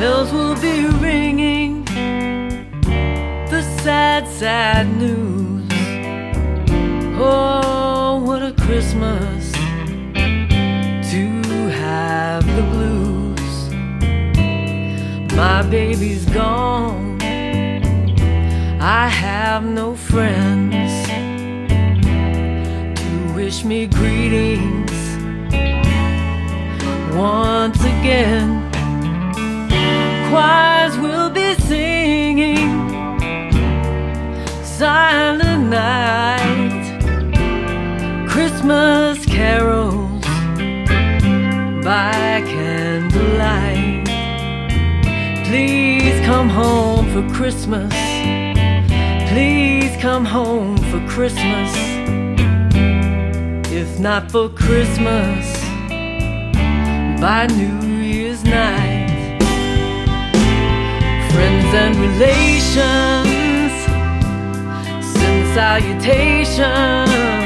bells will be ringing the sad, sad news. Oh, what a Christmas to have the blues. My baby's gone, I have no friends to wish me greetings once again by candlelight. Please come home for Christmas. Please come home for Christmas. If not for Christmas, by New Year's night friends and relations send salutations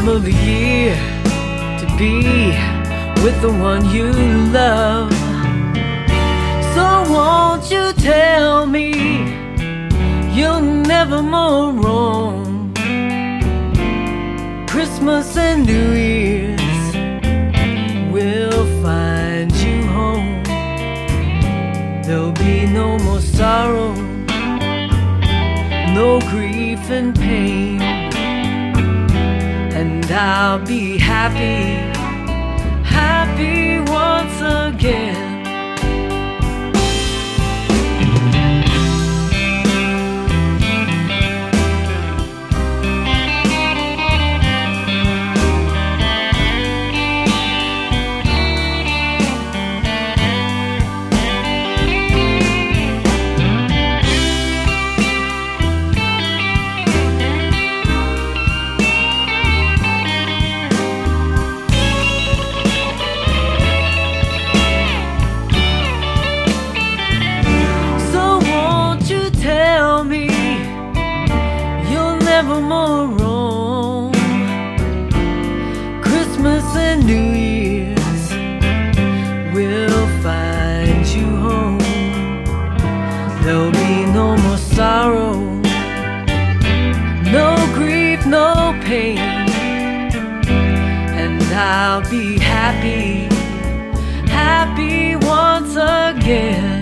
time of the year to be with the one you love So won't you tell me you'll never more roam? Christmas and New Year's will find you home. There'll be no more sorrow, no grief and pain, and I'll be happy, happy once never more roam. Christmas and New Year's will find you home. There'll be no more sorrow, no grief, no pain, and I'll be happy, happy once again.